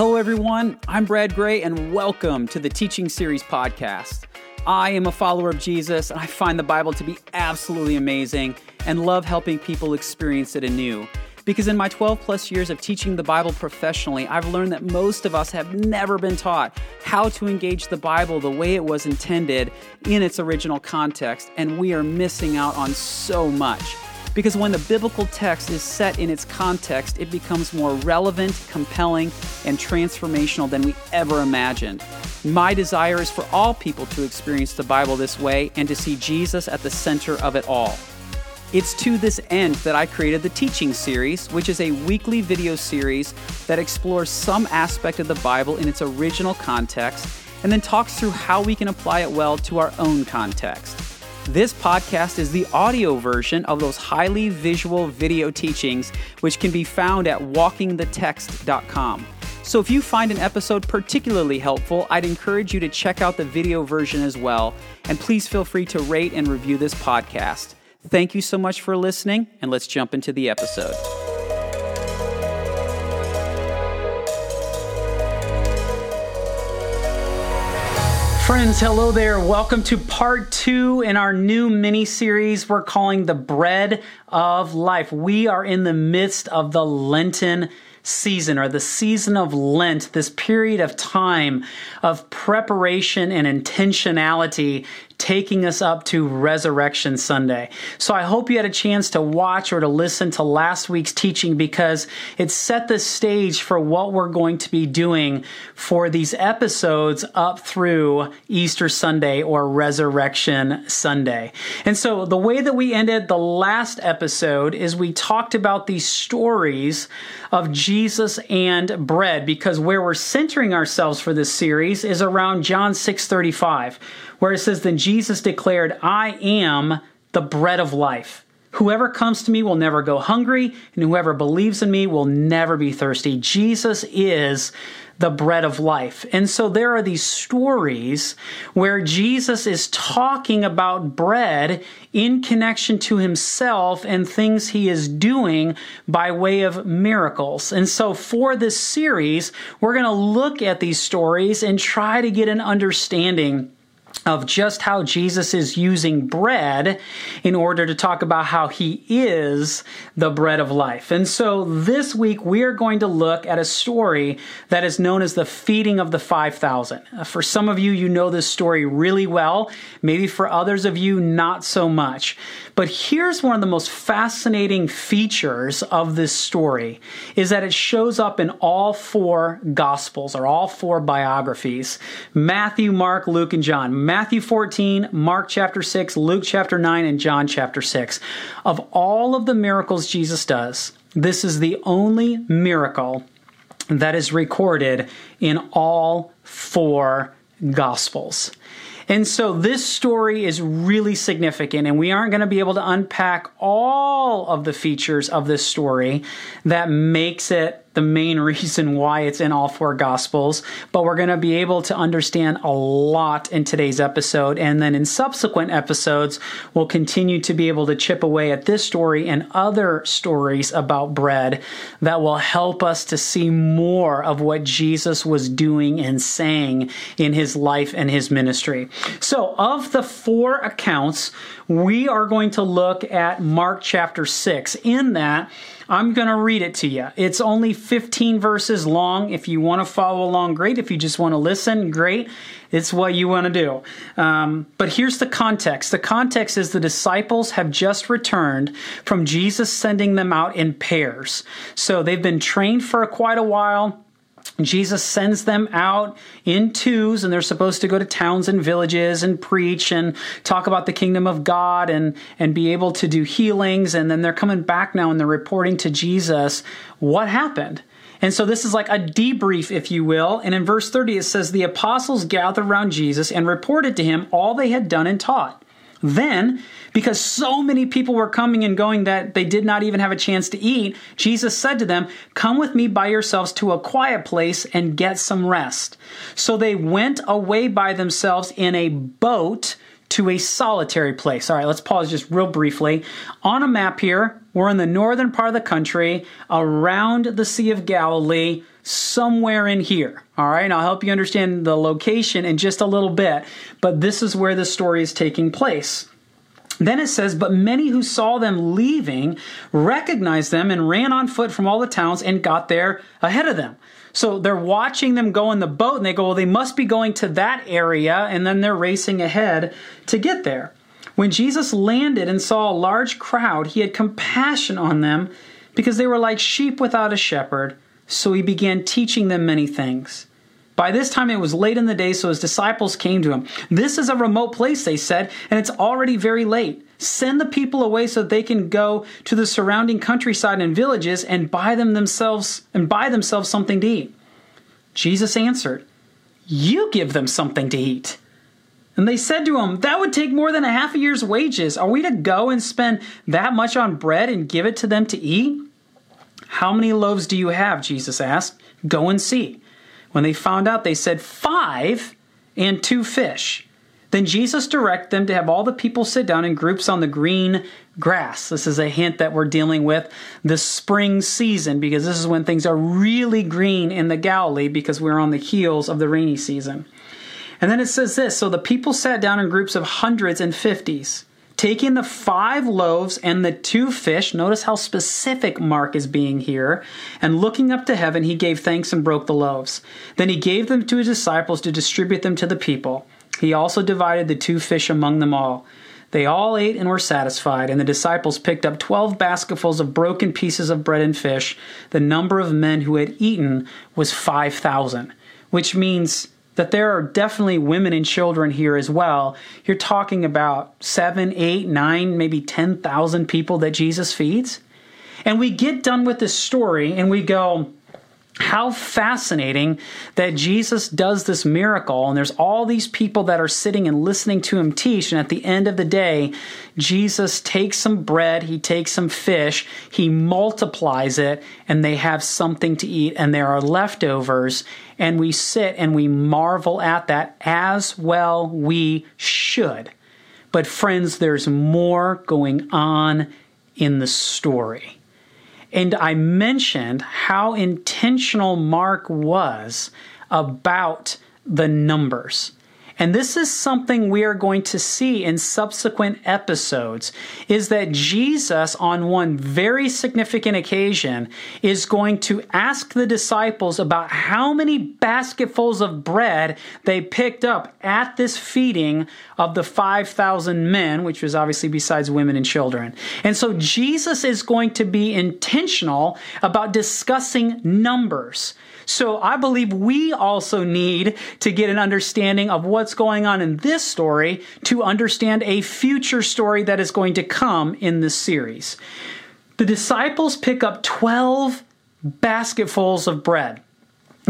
Hello, everyone. I'm Brad Gray, and welcome to the Teaching Series podcast. I am a follower of Jesus, and I find the Bible to be absolutely amazing and love helping people experience it anew. Because in my 12 plus years of teaching the Bible professionally, I've learned that most of us have never been taught how to engage the Bible the way it was intended in its original context, and we are missing out on so much. Because when the biblical text is set in its context, it becomes more relevant, compelling, and transformational than we ever imagined. My desire is for all people to experience the Bible this way and to see Jesus at the center of it all. It's to this end that I created the Teaching Series, which is a weekly video series that explores some aspect of the Bible in its original context and then talks through how we can apply it well to our own context. This podcast is the audio version of those highly visual video teachings, which can be found at walkingthetext.com. So if you find an episode particularly helpful, I'd encourage you to check out the video version as well. And please feel free to rate and review this podcast. Thank you so much for listening, and let's jump into the episode. Friends, hello there. Welcome to part two in our new mini series we're calling The Bread of Life. We are in the midst of the Lenten season or the season of Lent, this period of time of preparation and intentionality taking us up to Resurrection Sunday. So I hope you had a chance to watch or to listen to last week's teaching because it set the stage for what we're going to be doing for these episodes up through Easter Sunday or Resurrection Sunday. And so the way that we ended the last episode is we talked about these stories of Jesus and bread because where we're centering ourselves for this series is around John 6:35 where it says, Then Jesus declared, I am the bread of life. Whoever comes to me will never go hungry, and whoever believes in me will never be thirsty. Jesus is the bread of life. And so there are these stories where Jesus is talking about bread in connection to himself and things he is doing by way of miracles. And so for this series, we're going to look at these stories and try to get an understanding of just how Jesus is using bread in order to talk about how he is the bread of life. And so this week we are going to look at a story that is known as the feeding of the 5,000. Uh, for some of you, you know this story really well. Maybe for others of you, not so much. But here's one of the most fascinating features of this story is that it shows up in all four gospels or all four biographies. Matthew, Mark, Luke, and John. Matthew 14, Mark chapter 6, Luke chapter 9, and John chapter 6. Of all of the miracles Jesus does, this is the only miracle that is recorded in all four gospels. And so this story is really significant, and we aren't going to be able to unpack all of the features of this story that makes it the main reason why it's in all four gospels, but we're going to be able to understand a lot in today's episode. And then in subsequent episodes, we'll continue to be able to chip away at this story and other stories about bread that will help us to see more of what Jesus was doing and saying in his life and his ministry. So, of the four accounts, we are going to look at Mark chapter 6. In that, I'm going to read it to you. It's only 15 verses long. If you want to follow along, great. If you just want to listen, great. It's what you want to do. Um, but here's the context the context is the disciples have just returned from Jesus sending them out in pairs. So they've been trained for quite a while. Jesus sends them out in twos, and they're supposed to go to towns and villages and preach and talk about the kingdom of God and, and be able to do healings. And then they're coming back now and they're reporting to Jesus what happened. And so this is like a debrief, if you will. And in verse 30, it says, The apostles gathered around Jesus and reported to him all they had done and taught. Then, because so many people were coming and going that they did not even have a chance to eat, Jesus said to them, Come with me by yourselves to a quiet place and get some rest. So they went away by themselves in a boat to a solitary place. All right, let's pause just real briefly. On a map here, we're in the northern part of the country, around the Sea of Galilee, somewhere in here. All right, and I'll help you understand the location in just a little bit, but this is where the story is taking place. Then it says, But many who saw them leaving recognized them and ran on foot from all the towns and got there ahead of them. So they're watching them go in the boat and they go, Well, they must be going to that area. And then they're racing ahead to get there. When Jesus landed and saw a large crowd, he had compassion on them because they were like sheep without a shepherd. So he began teaching them many things. By this time it was late in the day, so his disciples came to him. This is a remote place, they said, and it's already very late. Send the people away so they can go to the surrounding countryside and villages and buy them themselves and buy themselves something to eat. Jesus answered, You give them something to eat. And they said to him, That would take more than a half a year's wages. Are we to go and spend that much on bread and give it to them to eat? How many loaves do you have? Jesus asked. Go and see. When they found out, they said, Five and two fish. Then Jesus directed them to have all the people sit down in groups on the green grass. This is a hint that we're dealing with the spring season because this is when things are really green in the Galilee because we're on the heels of the rainy season. And then it says this So the people sat down in groups of hundreds and fifties taking the five loaves and the two fish, notice how specific Mark is being here, and looking up to heaven, he gave thanks and broke the loaves. Then he gave them to his disciples to distribute them to the people. He also divided the two fish among them all. They all ate and were satisfied, and the disciples picked up twelve basketfuls of broken pieces of bread and fish. The number of men who had eaten was five thousand, which means that there are definitely women and children here as well. You're talking about seven, eight, nine, maybe 10,000 people that Jesus feeds. And we get done with this story and we go, how fascinating that Jesus does this miracle, and there's all these people that are sitting and listening to him teach. And at the end of the day, Jesus takes some bread, he takes some fish, he multiplies it, and they have something to eat, and there are leftovers. And we sit and we marvel at that as well we should. But, friends, there's more going on in the story. And I mentioned how intentional Mark was about the numbers. And this is something we are going to see in subsequent episodes is that Jesus on one very significant occasion is going to ask the disciples about how many basketfuls of bread they picked up at this feeding of the 5,000 men, which was obviously besides women and children. And so Jesus is going to be intentional about discussing numbers. So I believe we also need to get an understanding of what's going on in this story to understand a future story that is going to come in this series. The disciples pick up 12 basketfuls of bread.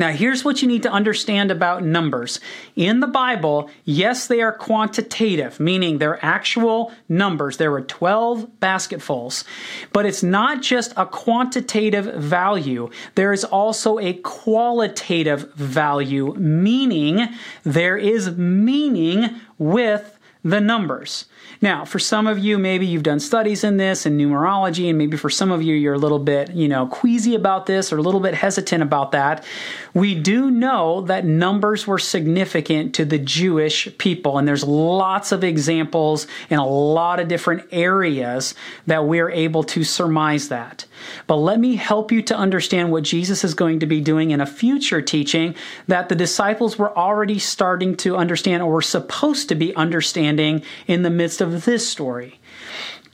Now, here's what you need to understand about numbers. In the Bible, yes, they are quantitative, meaning they're actual numbers. There were 12 basketfuls. But it's not just a quantitative value, there is also a qualitative value, meaning there is meaning with the numbers. Now, for some of you, maybe you've done studies in this and numerology, and maybe for some of you, you're a little bit, you know, queasy about this or a little bit hesitant about that. We do know that numbers were significant to the Jewish people, and there's lots of examples in a lot of different areas that we're able to surmise that. But let me help you to understand what Jesus is going to be doing in a future teaching that the disciples were already starting to understand or were supposed to be understanding in the midst of this story.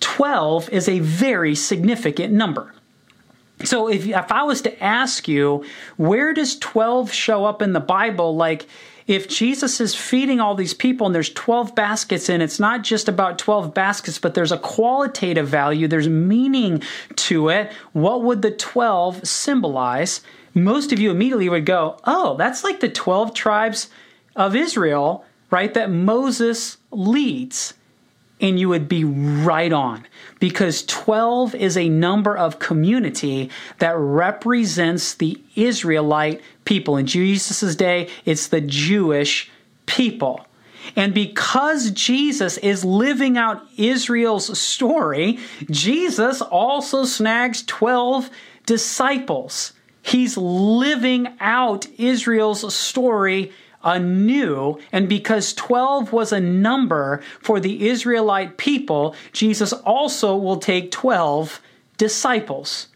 12 is a very significant number. So if, if I was to ask you, where does 12 show up in the Bible? Like, if Jesus is feeding all these people and there's 12 baskets in, it's not just about 12 baskets, but there's a qualitative value, there's meaning to it. What would the 12 symbolize? Most of you immediately would go, oh, that's like the 12 tribes of Israel, right? That Moses leads and you would be right on because 12 is a number of community that represents the Israelite people. In Jesus' day, it's the Jewish people. And because Jesus is living out Israel's story, Jesus also snags 12 disciples. He's living out Israel's story anew. And because 12 was a number for the Israelite people, Jesus also will take 12 disciples.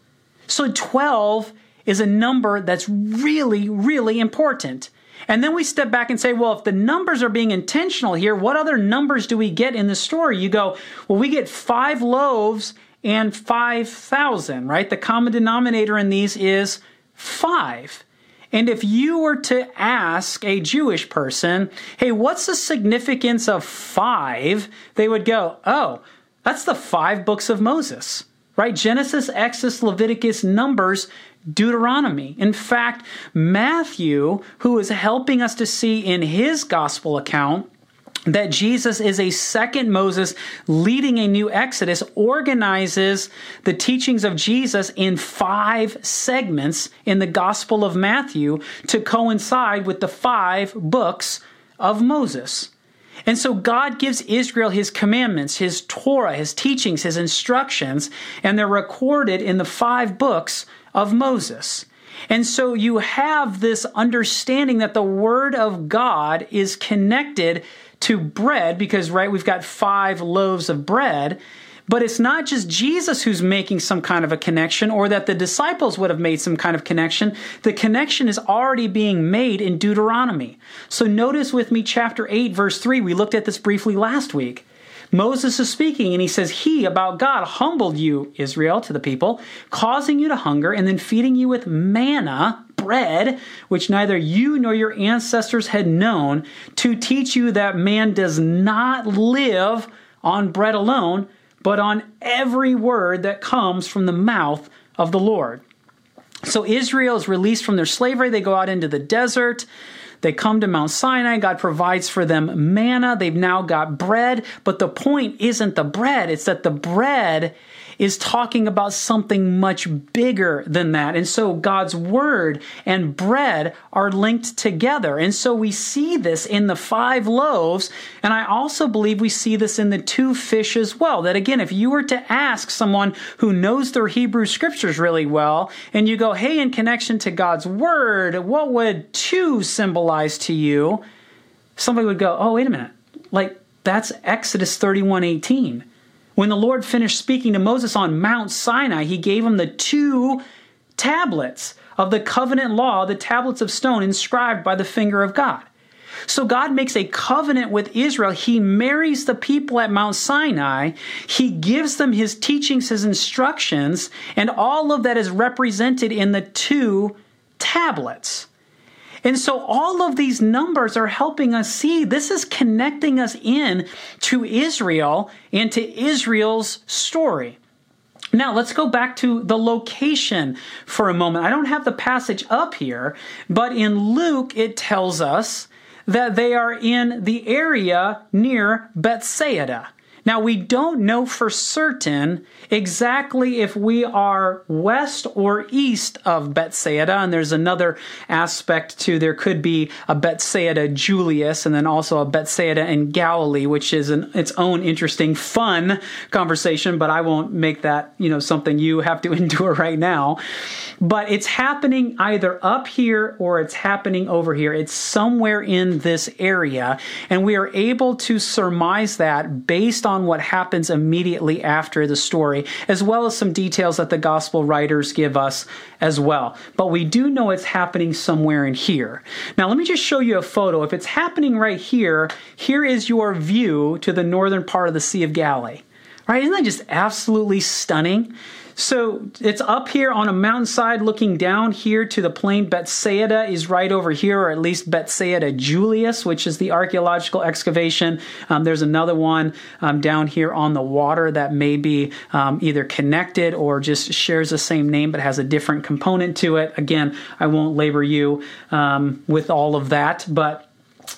So 12 is a number that's really, really important. And then we step back and say, well, if the numbers are being intentional here, what other numbers do we get in the story? You go, well, we get five loaves and 5,000, right? The common denominator in these is five. And if you were to ask a Jewish person, hey, what's the significance of five? They would go, oh, that's the five books of Moses, right? Genesis, Exodus, Leviticus, Numbers, Deuteronomy. In fact, Matthew, who is helping us to see in his gospel account, that Jesus is a second Moses leading a new Exodus, organizes the teachings of Jesus in five segments in the Gospel of Matthew to coincide with the five books of Moses. And so God gives Israel his commandments, his Torah, his teachings, his instructions, and they're recorded in the five books of Moses. And so you have this understanding that the Word of God is connected to bread because, right, we've got five loaves of bread. But it's not just Jesus who's making some kind of a connection or that the disciples would have made some kind of connection. The connection is already being made in Deuteronomy. So notice with me chapter 8, verse 3. We looked at this briefly last week. Moses is speaking and he says, He, about God, humbled you, Israel, to the people, causing you to hunger and then feeding you with manna, bread, which neither you nor your ancestors had known, to teach you that man does not live on bread alone, but on every word that comes from the mouth of the Lord. So Israel is released from their slavery. They go out into the desert. They come to Mount Sinai. God provides for them manna. They've now got bread. But the point isn't the bread, it's that the bread is talking about something much bigger than that. And so God's word and bread are linked together. And so we see this in the five loaves. And I also believe we see this in the two fish as well. That again, if you were to ask someone who knows their Hebrew scriptures really well, and you go, hey, in connection to God's word, what would two symbolize to you? Somebody would go, oh, wait a minute. Like, that's Exodus 31 18. When the Lord finished speaking to Moses on Mount Sinai, he gave him the two tablets of the covenant law, the tablets of stone inscribed by the finger of God. So God makes a covenant with Israel. He marries the people at Mount Sinai. He gives them his teachings, his instructions, and all of that is represented in the two tablets. And so all of these numbers are helping us see this is connecting us in to Israel and to Israel's story. Now, let's go back to the location for a moment. I don't have the passage up here, but in Luke, it tells us that they are in the area near Bethsaida. Now, we don't know for certain exactly if we are west or east of Bethsaida, and there's another aspect to there could be a Bethsaida Julias and then also a Bethsaida in Galilee, which is an, its own interesting, fun conversation, but I won't make that, you know, something you have to endure right now. But it's happening either up here or it's happening over here. It's somewhere in this area, and we are able to surmise that based on on what happens immediately after the story, as well as some details that the gospel writers give us as well. But we do know it's happening somewhere in here. Now, let me just show you a photo. If it's happening right here, here is your view to the northern part of the Sea of Galilee. Right? Isn't that just absolutely stunning? So it's up here on a mountainside looking down here to the plain. Bethsaida is right over here, or at least Bethsaida Julias, which is the archaeological excavation. Um, there's another one um, down here on the water that may be um, either connected or just shares the same name but has a different component to it. Again, I won't labor you um, with all of that, but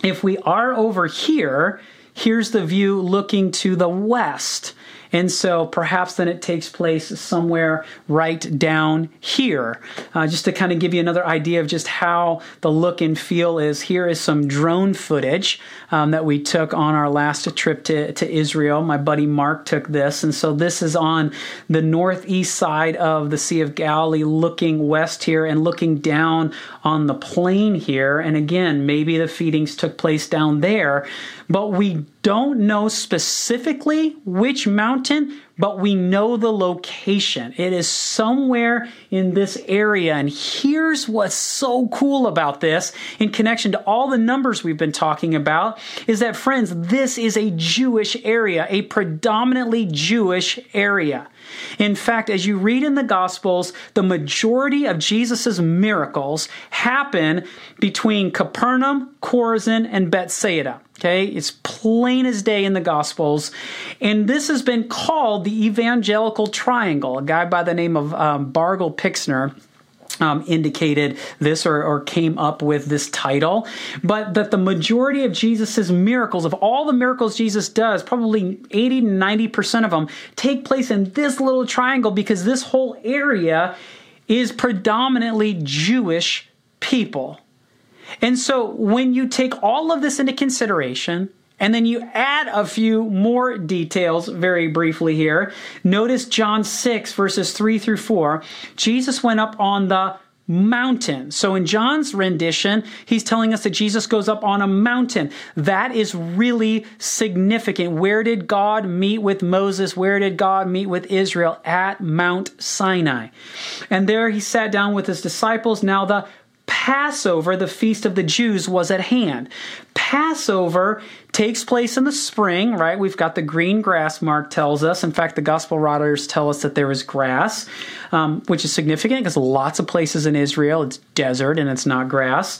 if we are over here, here's the view looking to the west. And so perhaps then it takes place somewhere right down here. Uh, just to kind of give you another idea of just how the look and feel is, here is some drone footage um, that we took on our last trip to, to Israel. My buddy Mark took this. And so this is on the northeast side of the Sea of Galilee, looking west here and looking down on the plain here. And again, maybe the feedings took place down there, but we don't know specifically which mountain, but we know the location. It is somewhere in this area. And here's what's so cool about this in connection to all the numbers we've been talking about is that, friends, this is a Jewish area, a predominantly Jewish area. In fact, as you read in the Gospels, the majority of Jesus' miracles happen between Capernaum, Chorazin, and Bethsaida. Okay, it's plain as day in the Gospels. And this has been called the evangelical triangle. A guy by the name of um, Bargil Pixner um, indicated this or, or, came up with this title, but that the majority of Jesus's miracles, of all the miracles Jesus does, probably 80 to 90% of them take place in this little triangle because this whole area is predominantly Jewish people. And so when you take all of this into consideration, and then you add a few more details very briefly here. Notice John 6, verses 3 through 4. Jesus went up on the mountain. So in John's rendition, he's telling us that Jesus goes up on a mountain. That is really significant. Where did God meet with Moses? Where did God meet with Israel? At Mount Sinai. And there he sat down with his disciples. Now the Passover, the feast of the Jews, was at hand. Passover takes place in the spring, right? We've got the green grass, Mark tells us. In fact, the gospel writers tell us that there is grass, um, which is significant because lots of places in Israel it's desert and it's not grass.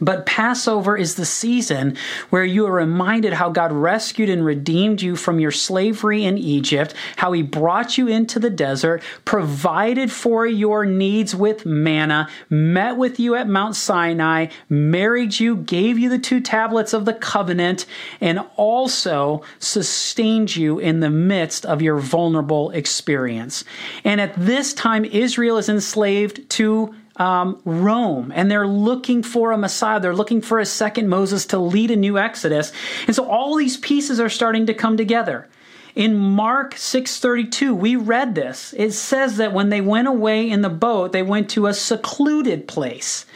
But Passover is the season where you are reminded how God rescued and redeemed you from your slavery in Egypt, how he brought you into the desert, provided for your needs with manna, met with you at Mount Sinai, married you, gave you the two tablets of the covenant, and also sustained you in the midst of your vulnerable experience. And at this time, Israel is enslaved to um, Rome and they're looking for a Messiah. They're looking for a second Moses to lead a new Exodus. And so all these pieces are starting to come together. In Mark 6:32, we read this. It says that when they went away in the boat, they went to a secluded place.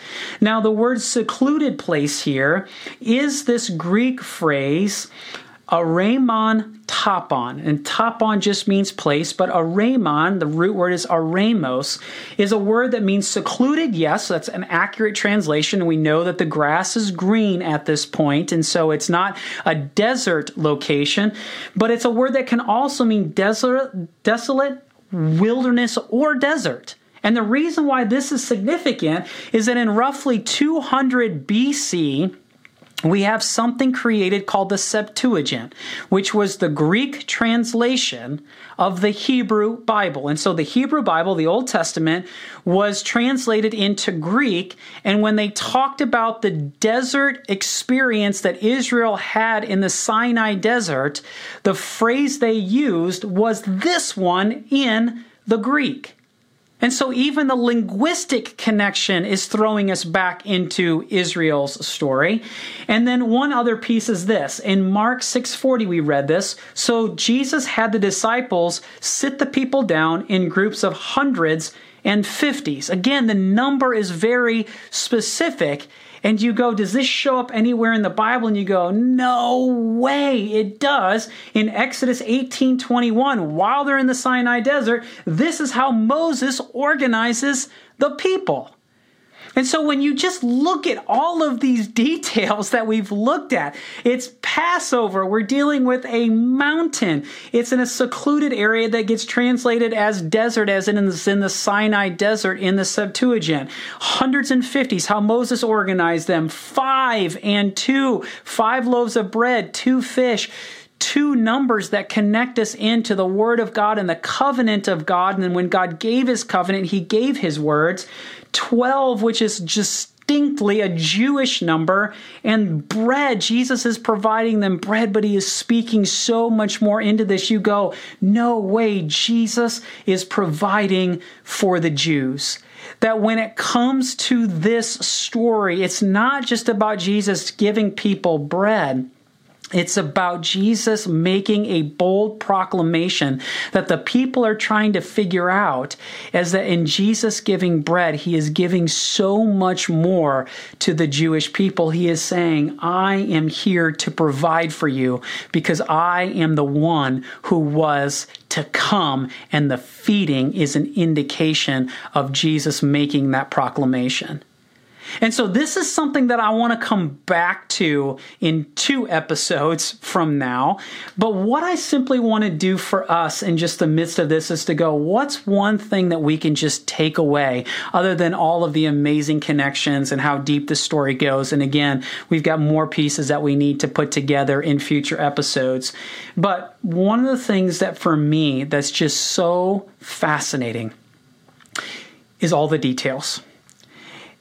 Now, the word secluded place here is this Greek phrase Aremon topon. And topon just means place, but aremon, the root word is aramos, is a word that means secluded. Yes, that's an accurate translation. We know that the grass is green at this point, and so it's not a desert location, but it's a word that can also mean desert, desolate, wilderness, or desert. And the reason why this is significant is that in roughly 200 BC, we have something created called the Septuagint, which was the Greek translation of the Hebrew Bible. And so the Hebrew Bible, the Old Testament, was translated into Greek. And when they talked about the desert experience that Israel had in the Sinai desert, the phrase they used was this one in the Greek. And so even the linguistic connection is throwing us back into Israel's story. And then one other piece is this. In Mark 6:40 we read this. So Jesus had the disciples sit the people down in groups of hundreds and fifties. Again, the number is very specific and you go, does this show up anywhere in the Bible? And you go, no way, it does. In Exodus 18 21, while they're in the Sinai desert, this is how Moses organizes the people. And so when you just look at all of these details that we've looked at, it's Passover. We're dealing with a mountain. It's in a secluded area that gets translated as desert, as in in the Sinai desert in the Septuagint. Hundreds and fifties, how Moses organized them. Five and two, five loaves of bread, two fish two numbers that connect us into the Word of God and the covenant of God. And then when God gave His covenant, He gave His words. 12, which is distinctly a Jewish number, and bread. Jesus is providing them bread, but he is speaking so much more into this. You go, no way, Jesus is providing for the Jews that when it comes to this story, it's not just about Jesus giving people bread. It's about Jesus making a bold proclamation that the people are trying to figure out is that in Jesus giving bread, he is giving so much more to the Jewish people. He is saying, I am here to provide for you because I am the one who was to come. And the feeding is an indication of Jesus making that proclamation. And so this is something that I want to come back to in two episodes from now. But what I simply want to do for us in just the midst of this is to go, what's one thing that we can just take away other than all of the amazing connections and how deep the story goes? And again, we've got more pieces that we need to put together in future episodes. But one of the things that for me that's just so fascinating is all the details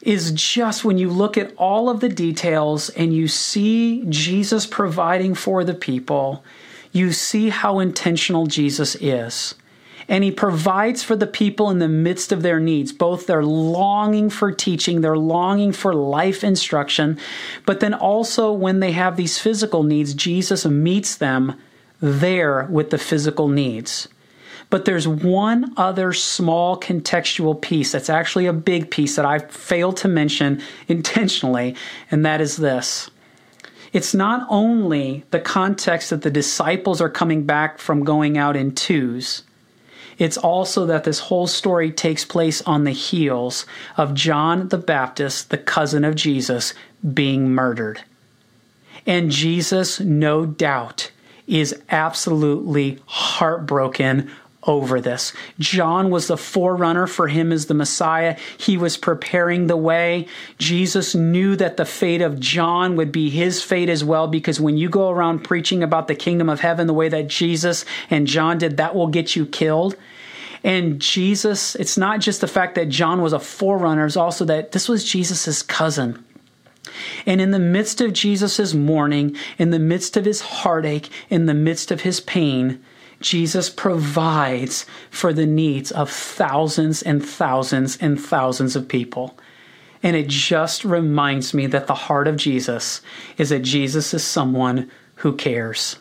is just when you look at all of the details and you see Jesus providing for the people, you see how intentional Jesus is. And he provides for the people in the midst of their needs, both their longing for teaching, their longing for life instruction, but then also when they have these physical needs, Jesus meets them there with the physical needs. But there's one other small contextual piece that's actually a big piece that I failed to mention intentionally, and that is this. It's not only the context that the disciples are coming back from going out in twos, it's also that this whole story takes place on the heels of John the Baptist, the cousin of Jesus, being murdered. And Jesus, no doubt, is absolutely heartbroken over this. John was the forerunner for him as the Messiah. He was preparing the way. Jesus knew that the fate of John would be his fate as well, because when you go around preaching about the kingdom of heaven the way that Jesus and John did, that will get you killed. And Jesus, it's not just the fact that John was a forerunner, it's also that this was Jesus' cousin. And in the midst of Jesus' mourning, in the midst of his heartache, in the midst of his pain, Jesus provides for the needs of thousands and thousands and thousands of people. And it just reminds me that the heart of Jesus is that Jesus is someone who cares.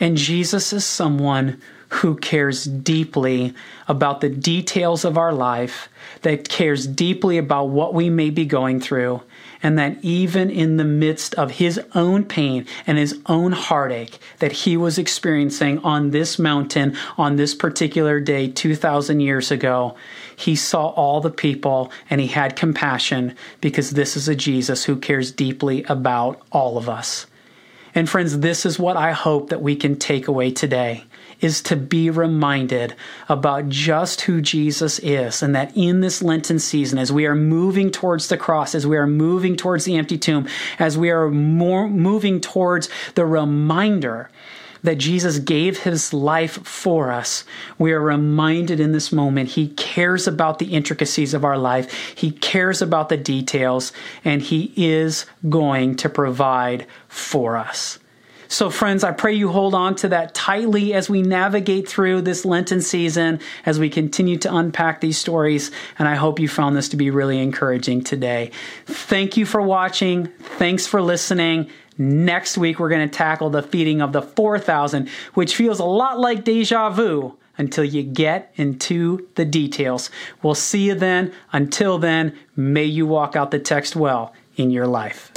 And Jesus is someone who cares deeply about the details of our life, that cares deeply about what we may be going through, and that even in the midst of his own pain and his own heartache that he was experiencing on this mountain on this particular day 2,000 years ago, he saw all the people and he had compassion because this is a Jesus who cares deeply about all of us. And friends, this is what I hope that we can take away today is to be reminded about just who Jesus is and that in this Lenten season, as we are moving towards the cross, as we are moving towards the empty tomb, as we are more moving towards the reminder that Jesus gave his life for us, we are reminded in this moment he cares about the intricacies of our life, he cares about the details, and he is going to provide for us. So, friends, I pray you hold on to that tightly as we navigate through this Lenten season, as we continue to unpack these stories. And I hope you found this to be really encouraging today. Thank you for watching. Thanks for listening. Next week, we're going to tackle the feeding of the 4,000, which feels a lot like deja vu until you get into the details. We'll see you then. Until then, may you walk out the text well in your life.